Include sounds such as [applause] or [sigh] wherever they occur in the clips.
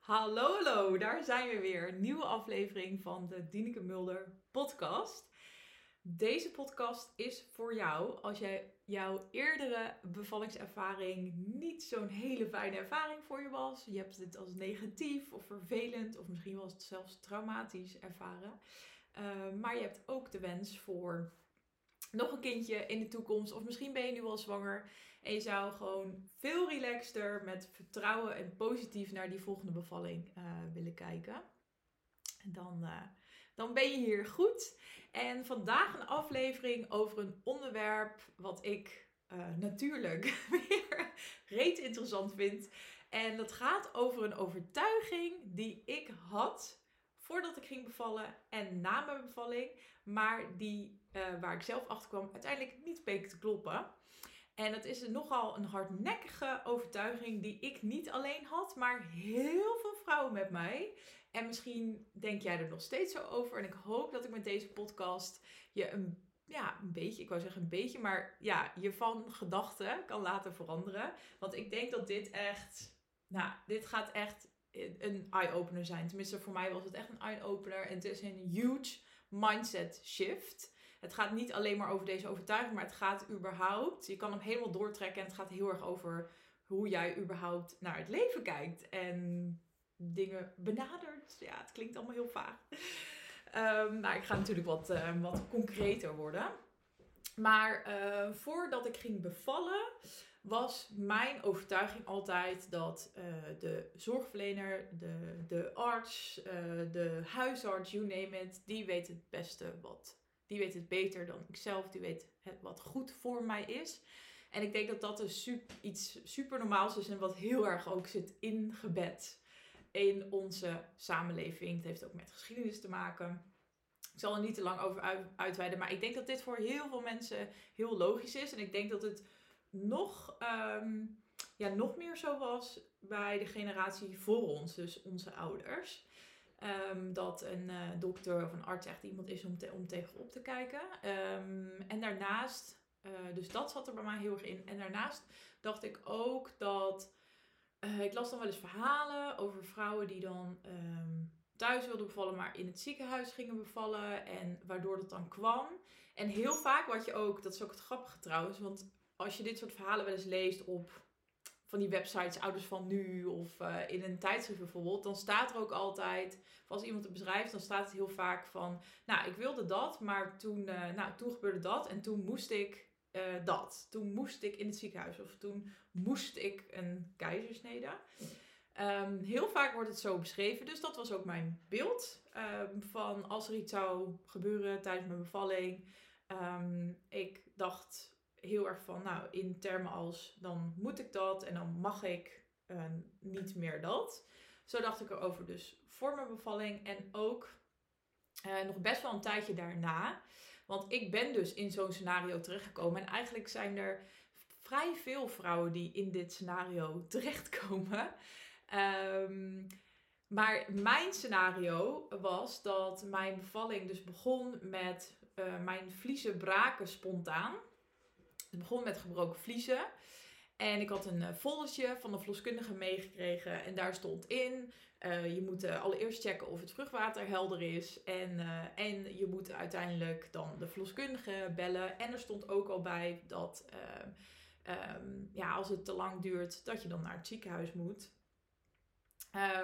Hallo, hallo, daar zijn we weer. Nieuwe aflevering van de Dieneke Mulder podcast. Deze podcast is voor jou als jij jouw eerdere bevallingservaring niet zo'n hele fijne ervaring voor je was. Je hebt het als negatief of vervelend of misschien was het zelfs traumatisch ervaren. Uh, maar je hebt ook de wens voor nog een kindje in de toekomst. Of misschien ben je nu al zwanger. En je zou gewoon veel relaxter, met vertrouwen en positief naar die volgende bevalling uh, willen kijken. Dan, uh, dan ben je hier goed. En vandaag een aflevering over een onderwerp wat ik uh, natuurlijk [laughs] weer reet interessant vind. En dat gaat over een overtuiging die ik had voordat ik ging bevallen en na mijn bevalling. Maar die, waar ik zelf achter kwam, uiteindelijk niet bleek te kloppen. En dat is nogal een hardnekkige overtuiging die ik niet alleen had, maar heel veel vrouwen met mij. En misschien denk jij er nog steeds zo over. En ik hoop dat ik met deze podcast je een, ja, een beetje, ik wou zeggen een beetje, maar ja, je van gedachten kan laten veranderen. Want ik denk dat dit echt, nou, dit gaat echt een eye-opener zijn. Tenminste, voor mij was het echt een eye-opener. En het is een huge mindset shift. Het gaat niet alleen maar over deze overtuiging, maar het gaat überhaupt. Je kan hem helemaal doortrekken en het gaat heel erg over hoe jij überhaupt naar het leven kijkt en dingen benadert. Ja, het klinkt allemaal heel vaag. Um, nou, ik ga natuurlijk wat, uh, wat concreter worden. Maar uh, voordat ik ging bevallen, was mijn overtuiging altijd dat uh, de zorgverlener, de, de arts, de huisarts, you name it, die weet het beste wat. Die weet het beter dan ikzelf, die weet wat goed voor mij is. En ik denk dat dat dus super, iets super normaals is en wat heel erg ook zit ingebed in onze samenleving. Het heeft ook met geschiedenis te maken. Ik zal er niet te lang over uitweiden, maar ik denk dat dit voor heel veel mensen heel logisch is. En ik denk dat het nog, um, ja, nog meer zo was bij de generatie voor ons, dus onze ouders. Um, dat een uh, dokter of een arts echt iemand is om, te, om tegenop te kijken. Um, en daarnaast, uh, dus dat zat er bij mij heel erg in. En daarnaast dacht ik ook dat. Uh, ik las dan wel eens verhalen over vrouwen die dan um, thuis wilden bevallen, maar in het ziekenhuis gingen bevallen. En waardoor dat dan kwam. En heel vaak wat je ook, dat is ook het grappige trouwens, want als je dit soort verhalen wel eens leest op van die websites, ouders van nu of uh, in een tijdschrift bijvoorbeeld, dan staat er ook altijd, als iemand het beschrijft, dan staat het heel vaak van, nou, ik wilde dat, maar toen, uh, nou, toen gebeurde dat en toen moest ik uh, dat. Toen moest ik in het ziekenhuis of toen moest ik een keizersnede. Um, heel vaak wordt het zo beschreven, dus dat was ook mijn beeld um, van als er iets zou gebeuren tijdens mijn bevalling. Um, ik dacht heel erg van, nou, in termen als dan moet ik dat en dan mag ik uh, niet meer dat. Zo dacht ik erover dus voor mijn bevalling en ook uh, nog best wel een tijdje daarna. Want ik ben dus in zo'n scenario terechtgekomen. En eigenlijk zijn er vrij veel vrouwen die in dit scenario terechtkomen. Um, maar mijn scenario was dat mijn bevalling dus begon met uh, mijn vliezen braken spontaan. Het begon met gebroken vliezen. En ik had een uh, foldertje van de verloskundige meegekregen. En daar stond in: uh, je moet uh, allereerst checken of het vruchtwater helder is. En, en je moet uiteindelijk dan de verloskundige bellen. En er stond ook al bij dat um, ja, als het te lang duurt, dat je dan naar het ziekenhuis moet.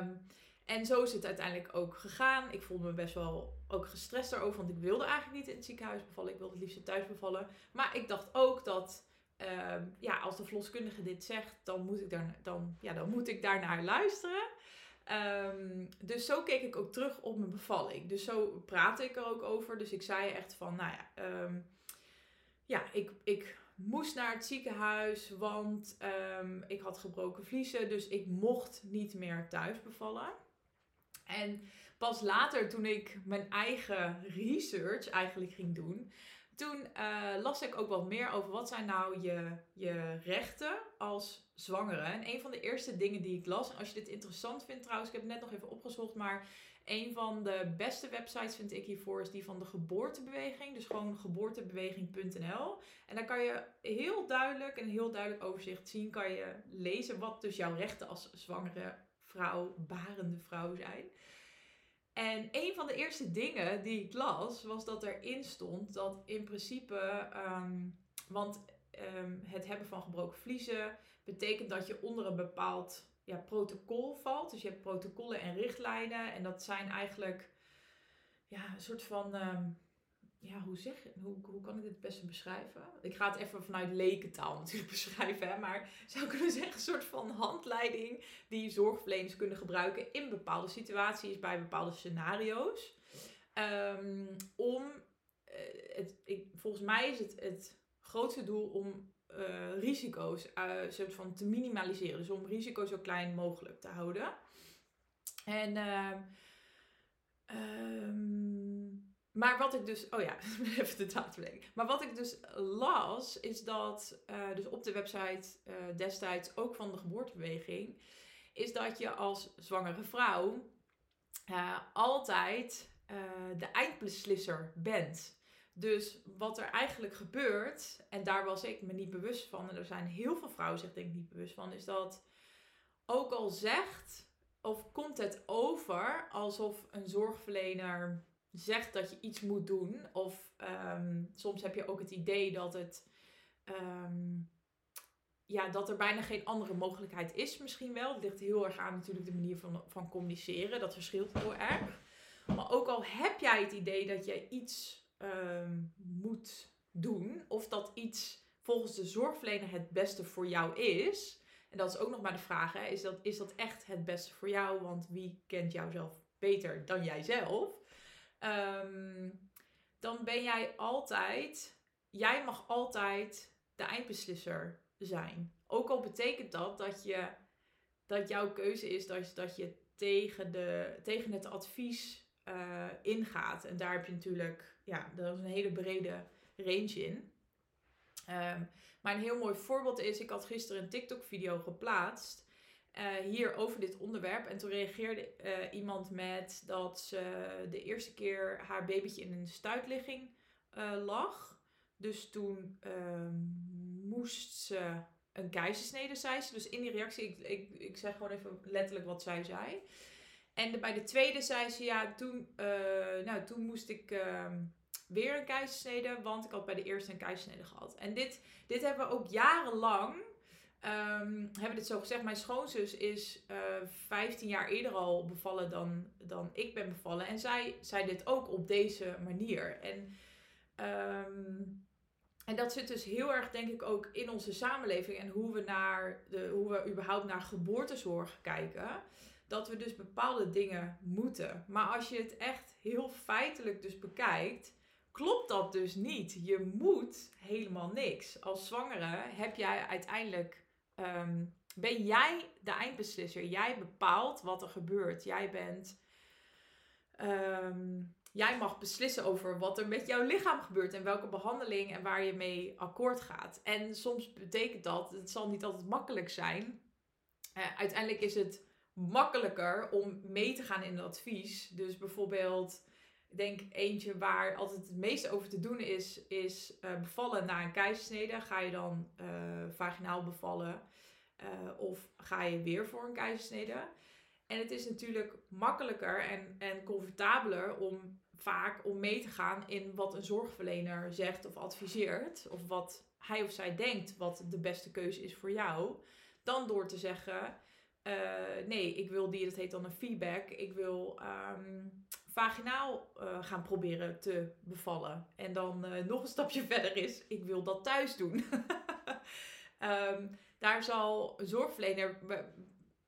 Um, en zo is het uiteindelijk ook gegaan. Ik voelde me best wel ook gestrest daarover, want ik wilde eigenlijk niet in het ziekenhuis bevallen. Ik wilde het liefst thuis bevallen. Maar ik dacht ook dat, uh, ja, als de verloskundige dit zegt, dan moet ik, daar, dan, ja, dan moet ik daarnaar luisteren. Um, dus zo keek ik ook terug op mijn bevalling. Dus zo praatte ik er ook over. Dus ik zei echt van, nou ja, um, ja, ik, ik moest naar het ziekenhuis, want ik had gebroken vliezen. Dus ik mocht niet meer thuis bevallen. En pas later, toen ik mijn eigen research eigenlijk ging doen, toen uh, las ik ook wat meer over wat zijn nou je, je rechten als zwangere. En een van de eerste dingen die ik las, en als je dit interessant vindt trouwens, ik heb het net nog even opgezocht, maar een van de beste websites vind ik hiervoor is die van de geboortebeweging. Dus gewoon geboortebeweging.nl. En daar kan je heel duidelijk en heel duidelijk overzicht zien, kan je lezen wat dus jouw rechten als zwangere vrouw, barende vrouw zijn. En een van de eerste dingen die ik las, was dat erin stond dat in principe, ehm, want ehm, het hebben van gebroken vliezen betekent dat je onder een bepaald ja, protocol valt. Dus je hebt protocollen en richtlijnen en dat zijn eigenlijk ja, een soort van ehm, ja, hoe, zeg, hoe, hoe kan ik dit het beste beschrijven? Ik ga het even vanuit lekentaal [laughs] natuurlijk beschrijven, hè, maar zou kunnen zeggen een soort van handleiding die zorgverleners kunnen gebruiken in bepaalde situaties, bij bepaalde scenario's. Um, om, uh, het, ik, volgens mij is het het grootste doel om uh, risico's uh, soort van te minimaliseren. Dus om risico's zo klein mogelijk te houden. En um, maar wat ik dus, oh ja, [laughs] even de datum Maar wat ik dus las, is dat, uh, dus op de website uh, destijds ook van de geboortebeweging, is dat je als zwangere vrouw uh, altijd de eindbeslisser bent. Dus wat er eigenlijk gebeurt, en daar was ik me niet bewust van, en er zijn heel veel vrouwen zich denk ik niet bewust van, is dat ook al zegt of komt het over alsof een zorgverlener zegt dat je iets moet doen. Of ehm, soms heb je ook het idee dat het. Ehm, ja, dat er bijna geen andere mogelijkheid is, misschien wel. Het ligt heel erg aan natuurlijk de manier van, van communiceren. Dat verschilt heel erg. Maar ook al heb jij het idee dat je iets ehm, moet doen, of dat iets volgens de zorgverlener het beste voor jou is. En dat is ook nog maar de vraag: hè, is, dat, is dat echt het beste voor jou? Want wie kent jou zelf beter dan jijzelf? Ehm, dan ben jij altijd, jij mag altijd de eindbeslisser zijn. Ook al betekent dat dat, je, dat jouw keuze is dat, dat je tegen, de, tegen het advies uh, ingaat. En daar heb je natuurlijk, ja, dat is een hele brede range in. Um, maar een heel mooi voorbeeld is, ik had gisteren een TikTok-video geplaatst. Uh, hier over dit onderwerp. En toen reageerde uh, iemand met dat ze de eerste keer haar babytje in een stuitligging uh, lag. Dus toen ehm, moest ze een keizersnede, zei ze. Dus in die reactie, ik, ik, ik zeg gewoon even letterlijk wat zij zei. En bij de tweede zei ze, ja, toen, nou, toen moest ik ehm, weer een keizersnede, want ik had bij de eerste een keizersnede gehad. En dit, dit hebben we ook jarenlang Um, hebben dit zo gezegd. Mijn schoonzus is uh, eh, 15 jaar eerder al bevallen dan, dan ik ben bevallen. En zij zei dit ook op deze manier. En, um, en dat zit dus heel erg, denk ik, ook in onze samenleving. En hoe we, naar de, hoe we überhaupt naar geboortezorg kijken. Dat we dus bepaalde dingen moeten. Maar als je het echt heel feitelijk dus bekijkt klopt dat dus niet. Je moet helemaal niks. Als zwangere heb jij uiteindelijk Ehm, ben jij de eindbeslisser. Jij bepaalt wat er gebeurt. Jij bent. Ehm, jij mag beslissen over wat er met jouw lichaam gebeurt en welke behandeling en waar je mee akkoord gaat. En soms betekent dat, het zal niet altijd makkelijk zijn. Uh, uiteindelijk is het makkelijker om mee te gaan in het advies. Dus bijvoorbeeld, ik denk eentje waar altijd het meeste over te doen is, is uh, bevallen na een keizersnede. Ga je dan uh, vaginaal bevallen uh, of ga je weer voor een keizersnede? En het is natuurlijk makkelijker en, en comfortabeler om vaak om mee te gaan in wat een zorgverlener zegt of adviseert. Of wat hij of zij denkt wat de beste keuze is voor jou. Dan door te zeggen, nee, ik wil die, dat heet dan een feedback. Ik wil um, vaginaal uh, gaan proberen te bevallen. En dan uh, nog een stapje [laughs] verder is, ik wil dat thuis doen. um, [laughs] daar zal een zorgverlener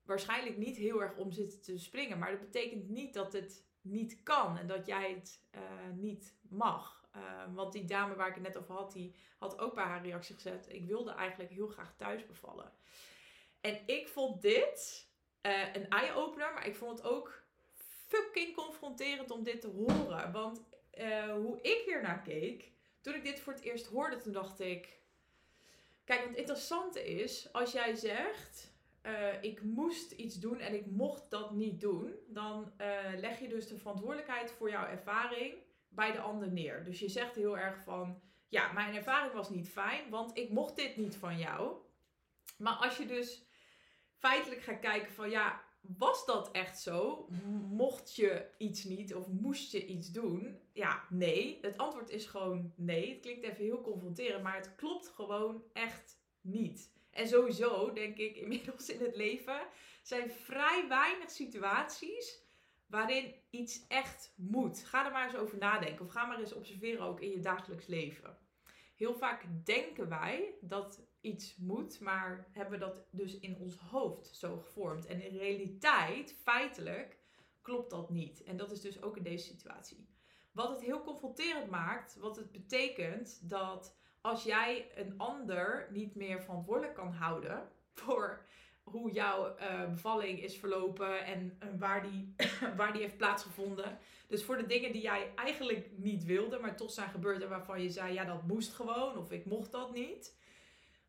waarschijnlijk niet heel erg om zitten te springen. Maar dat betekent niet dat het niet kan en dat jij het uh, niet mag. Uh, want die dame waar ik het net over had, die had ook bij haar reactie gezet: ik wilde eigenlijk heel graag thuis bevallen. En ik vond dit een eye-opener, maar ik vond het ook fucking confronterend om dit te horen. Want uh, hoe ik hier naar keek, toen ik dit voor het eerst hoorde, toen dacht ik... Kijk, het interessante is, als jij zegt... Uh, ik moest iets doen en ik mocht dat niet doen, dan uh, leg je dus de verantwoordelijkheid voor jouw ervaring bij de ander neer. Dus je zegt heel erg van, ja, mijn ervaring was niet fijn, want ik mocht dit niet van jou. Maar als je dus feitelijk gaat kijken van, ja, was dat echt zo? Mocht je iets niet of moest je iets doen? Ja, nee. Het antwoord is gewoon nee. Het klinkt even heel confronterend, maar het klopt gewoon echt niet. En sowieso denk ik [laughs] inmiddels in het leven zijn vrij weinig situaties waarin iets echt moet. Ga er maar eens over nadenken of ga maar eens observeren ook in je dagelijks leven. Heel vaak denken wij dat iets moet, maar hebben we dat dus in ons hoofd zo gevormd. En in realiteit, feitelijk, klopt dat niet. En dat is dus ook in deze situatie. Wat het heel confronterend maakt, wat het betekent dat als jij een ander niet meer verantwoordelijk kan houden voor hoe jouw uh, bevalling is verlopen en waar, die, [coughs] waar die heeft plaatsgevonden. Dus voor de dingen die jij eigenlijk niet wilde, maar toch zijn gebeurd en waarvan je zei, ja dat moest gewoon of ik mocht dat niet.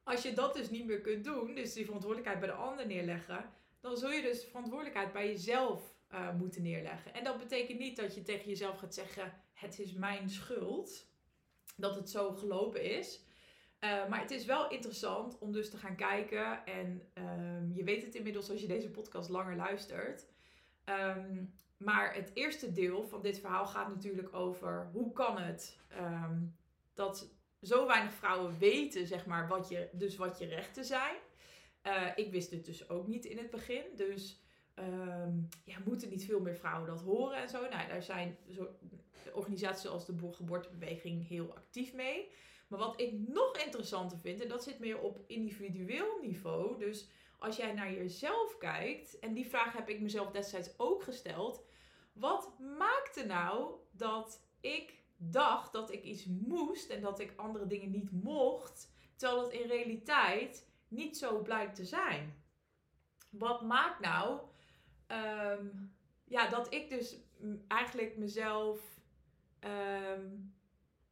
Als je dat dus niet meer kunt doen, dus die verantwoordelijkheid bij de ander neerleggen, dan zul je dus verantwoordelijkheid bij jezelf uh, moeten neerleggen. En dat betekent niet dat je tegen jezelf gaat zeggen, het is mijn schuld dat het zo gelopen is. Uh, maar het is wel interessant om dus te gaan kijken. En um, je weet het inmiddels als je deze podcast langer luistert. Um, maar het eerste deel van dit verhaal gaat natuurlijk over hoe kan het um, dat zo weinig vrouwen weten, zeg maar, wat je, dus wat je rechten zijn. Uh, ik wist het dus ook niet in het begin. Dus ja, moeten niet veel meer vrouwen dat horen en zo. Nou, daar zijn zo, organisaties zoals de geboortebeweging heel actief mee. Maar wat ik nog interessanter vind, en dat zit meer op individueel niveau. Dus als jij naar jezelf kijkt, en die vraag heb ik mezelf destijds ook gesteld. Wat maakte nou dat ik dacht dat ik iets moest en dat ik andere dingen niet mocht, terwijl het in realiteit niet zo blijkt te zijn? Wat maakt nou um, ja, dat ik dus eigenlijk mezelf um,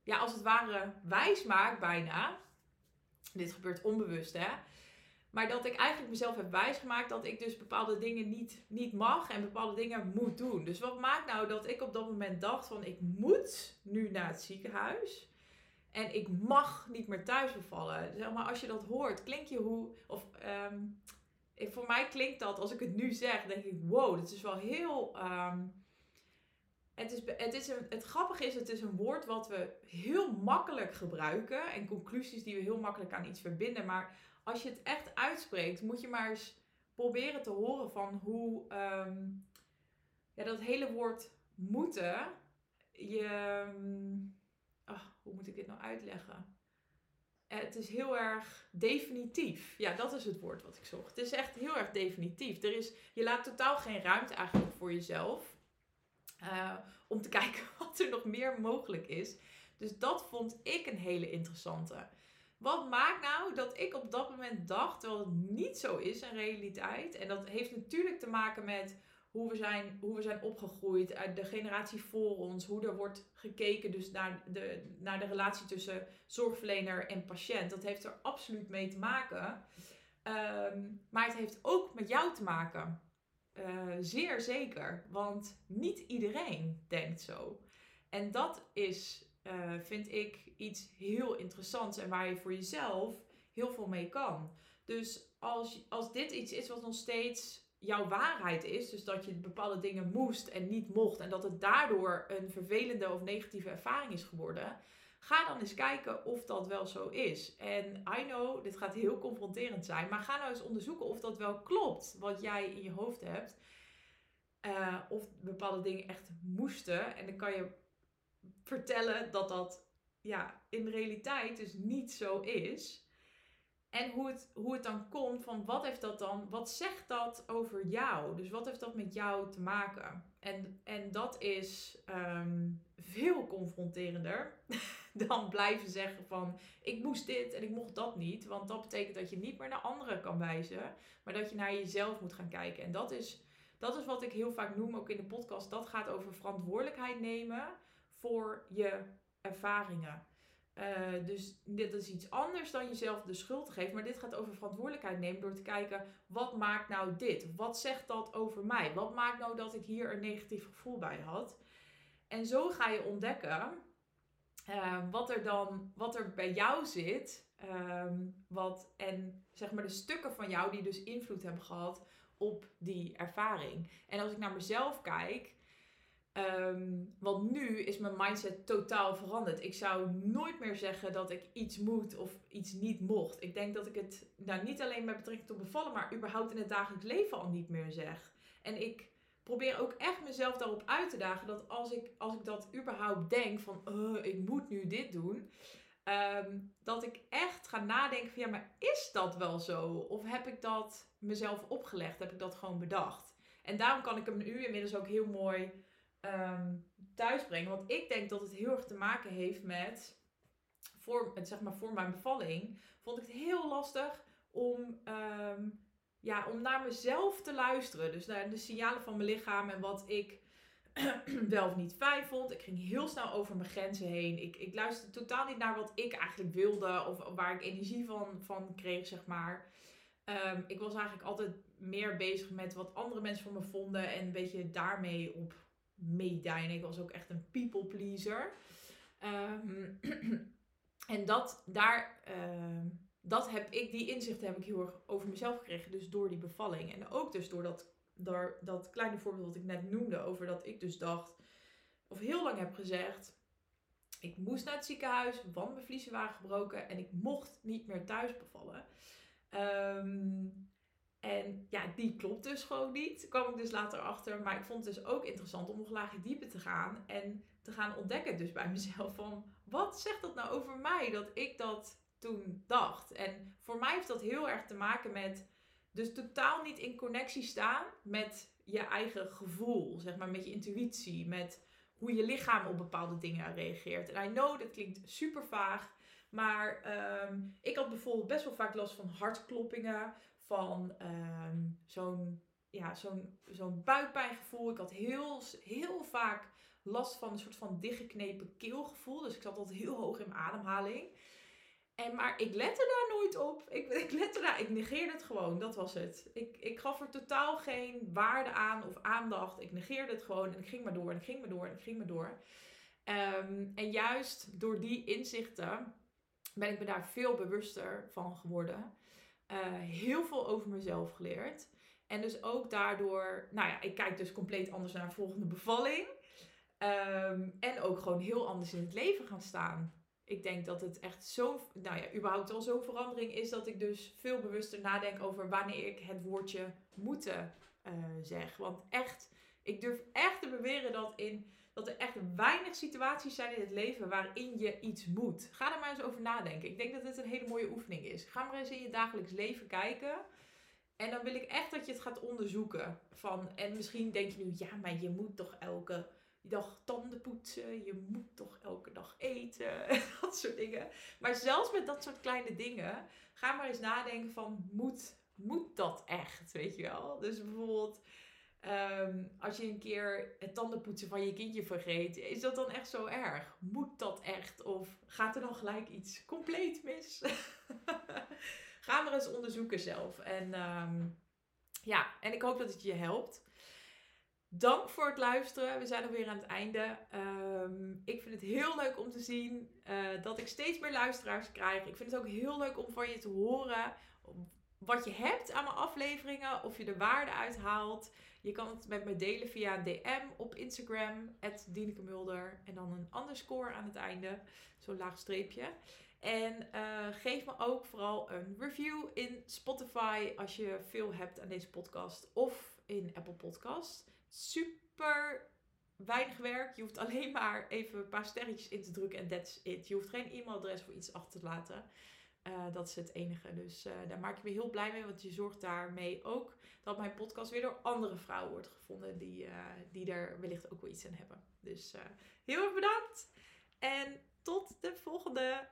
ja, als het ware wijs maak bijna. Dit gebeurt onbewust, hè. Maar dat ik eigenlijk mezelf heb wijsgemaakt dat ik dus bepaalde dingen niet, niet mag en bepaalde dingen moet doen. Dus wat maakt nou dat ik op dat moment dacht van ik moet nu naar het ziekenhuis. En ik mag niet meer thuis bevallen. Zeg maar als je dat hoort, klink je hoe... Of, um, voor mij klinkt dat, als ik het nu zeg, denk ik, wow, dat is wel heel... Um, het, is, het, is het grappige is, het is een woord wat we heel makkelijk gebruiken. En conclusies die we heel makkelijk aan iets verbinden. Maar als je het echt uitspreekt, moet je maar eens proberen te horen van hoe um, ja, dat hele woord moeten. Je, oh, hoe moet ik dit nou uitleggen? Het is heel erg definitief. Ja, dat is het woord wat ik zocht. Het is echt heel erg definitief. Er is, je laat totaal geen ruimte eigenlijk voor jezelf. Uh, om te [laughs] kijken wat er nog meer mogelijk is. Dus dat vond ik een hele interessante. Wat maakt nou dat ik op dat moment dacht, terwijl het niet zo is in realiteit. En dat heeft natuurlijk te maken met hoe we zijn, hoe we zijn opgegroeid, uit de generatie voor ons, hoe er wordt gekeken dus naar de, naar de relatie tussen zorgverlener en patiënt. Dat heeft er absoluut mee te maken. Um, maar het heeft ook met jou te maken. Uh, zeer zeker, want niet iedereen denkt zo. En dat is, uh, vind ik, iets heel interessants en waar je voor jezelf heel veel mee kan. Dus als, als dit iets is wat nog steeds jouw waarheid is, dus dat je bepaalde dingen moest en niet mocht en dat het daardoor een vervelende of negatieve ervaring is geworden, ga dan eens kijken of dat wel zo is. En I know, dit gaat heel confronterend zijn, maar ga nou eens onderzoeken of dat wel klopt wat jij in je hoofd hebt. Uh, of bepaalde dingen echt moesten. En dan kan je vertellen dat dat ja, in realiteit dus niet zo is. En hoe het, hoe het dan komt van wat heeft dat dan, wat zegt dat over jou? Dus wat heeft dat met jou te maken? En, en dat is um, veel confronterender [laughs] [laughs] dan blijven zeggen van ik moest dit en ik mocht dat niet. Want dat betekent dat je niet meer naar anderen kan wijzen, maar dat je naar jezelf moet gaan kijken. En dat is, dat is wat ik heel vaak noem, ook in de podcast. Dat gaat over verantwoordelijkheid nemen voor je ervaringen. Uh, dus dit is iets anders dan jezelf de schuld geven. Maar dit gaat over verantwoordelijkheid nemen door te kijken: wat maakt nou dit? Wat zegt dat over mij? Wat maakt nou dat ik hier een negatief gevoel bij had? En zo ga je ontdekken uh, wat er dan wat er bij jou zit. Um, wat, en zeg maar de stukken van jou die dus invloed hebben gehad op die ervaring. En als ik naar mezelf kijk, Um, want nu is mijn mindset totaal veranderd. Ik zou nooit meer zeggen dat ik iets moet of iets niet mocht. Ik denk dat ik het nou, niet alleen met betrekking tot bevallen, maar überhaupt in het dagelijks leven al niet meer zeg. En ik probeer ook echt mezelf daarop uit te dagen dat als ik, als ik dat überhaupt denk van uh, ik moet nu dit doen, um, dat ik echt ga nadenken van ja, maar is dat wel zo? Of heb ik dat mezelf opgelegd? Heb ik dat gewoon bedacht? En daarom kan ik hem nu inmiddels ook heel mooi um, thuisbrengen. Want ik denk dat het heel erg te maken heeft met, voor, zeg maar voor mijn bevalling, vond ik het heel lastig om, um, ja, om naar mezelf te luisteren. Dus naar de signalen van mijn lichaam en wat ik [clears throat] wel of niet fijn vond. Ik ging heel snel over mijn grenzen heen. Ik, ik luisterde totaal niet naar wat ik eigenlijk wilde of waar ik energie van, van kreeg, zeg maar. Um, ik was eigenlijk altijd meer bezig met wat andere mensen van me vonden en een beetje daarmee op meedijnen. Ik was ook echt een people pleaser. Ehm, [clears throat] en dat, daar, uh, dat heb ik, die inzichten heb ik heel erg over mezelf gekregen. Dus door die bevalling. En ook dus door dat, door dat kleine voorbeeld wat ik net noemde. Over dat ik dus dacht, of heel lang heb gezegd. Ik moest naar het ziekenhuis, want mijn vliezen waren gebroken. En ik mocht niet meer thuis bevallen. Um, en ja, die klopt dus gewoon niet. kwam ik dus later achter. Maar ik vond het dus ook interessant om nog laagje dieper te gaan. En te gaan ontdekken dus bij mezelf van... Wat zegt dat nou over mij dat ik dat toen dacht? En voor mij heeft dat heel erg te maken met... Dus totaal niet in connectie staan met je eigen gevoel. Zeg maar met je intuïtie. Met hoe je lichaam op bepaalde dingen reageert. En I know, dat klinkt super vaag. Maar ehm, ik had bijvoorbeeld best wel vaak last van hartkloppingen van ehm, zo'n ja, zo'n zo'n buikpijngevoel. Ik had heel, heel vaak last van een soort van dichtgeknepen keelgevoel. Dus ik zat altijd heel hoog in mijn ademhaling. En, maar ik lette daar nooit op. Ik, [laughs] ik lette daar, ik negeerde het gewoon. Dat was het. Ik, ik gaf er totaal geen waarde aan of aandacht. Ik negeerde het gewoon en ik ging maar door en ik ging maar door en ik ging maar door. Um, en juist door die inzichten ben ik me daar veel bewuster van geworden. Uh, heel veel over mezelf geleerd. En dus ook daardoor, nou ja, ik kijk dus compleet anders naar een volgende bevalling. Um, en ook gewoon heel anders in het leven gaan staan. Ik denk dat het echt zo, nou ja, überhaupt al zo'n verandering is dat ik dus veel bewuster nadenk over wanneer ik het woordje moeten uh, zeg. Want echt, ik durf echt te beweren dat in dat er echt weinig situaties zijn in het leven waarin je iets moet. Ga er maar eens over nadenken. Ik denk dat dit een hele mooie oefening is. Ga maar eens in je dagelijks leven kijken. En dan wil ik echt dat je het gaat onderzoeken. Van, en misschien denk je nu, ja, maar je moet toch elke dag tanden poetsen. Je moet toch elke dag eten. [laughs] dat soort dingen. Maar zelfs met dat soort kleine dingen, ga maar eens nadenken van, moet, moet dat echt? Weet je wel? Dus bijvoorbeeld Ehm, als je een keer het tandenpoetsen van je kindje vergeet, is dat dan echt zo erg? Moet dat echt? Of gaat er dan gelijk iets compleet mis? [laughs] Ga maar eens onderzoeken zelf. En ehm, ja, en ik hoop dat het je helpt. Dank voor het luisteren. We zijn alweer aan het einde. Ehm, ik vind het heel leuk om te zien uh, dat ik steeds meer luisteraars krijg. Ik vind het ook heel leuk om van je te horen wat je hebt aan mijn afleveringen, of je er waarde uit haalt. Je kan het met me delen via DM op Instagram, Dieneke Mulder. En dan een underscore aan het einde, zo'n laag streepje. En uh, geef me ook vooral een review in Spotify als je veel hebt aan deze podcast. Of in Apple Podcast. Super weinig werk. Je hoeft alleen maar even een paar sterretjes in te drukken en that's it. Je hoeft geen e-mailadres voor iets achter te laten. Uh, dat is het enige. Dus uh, daar maak ik me heel blij mee. Want je zorgt daarmee ook dat mijn podcast weer door andere vrouwen wordt gevonden. Die, uh, die er wellicht ook wel iets aan hebben. Dus heel erg bedankt. En tot de volgende.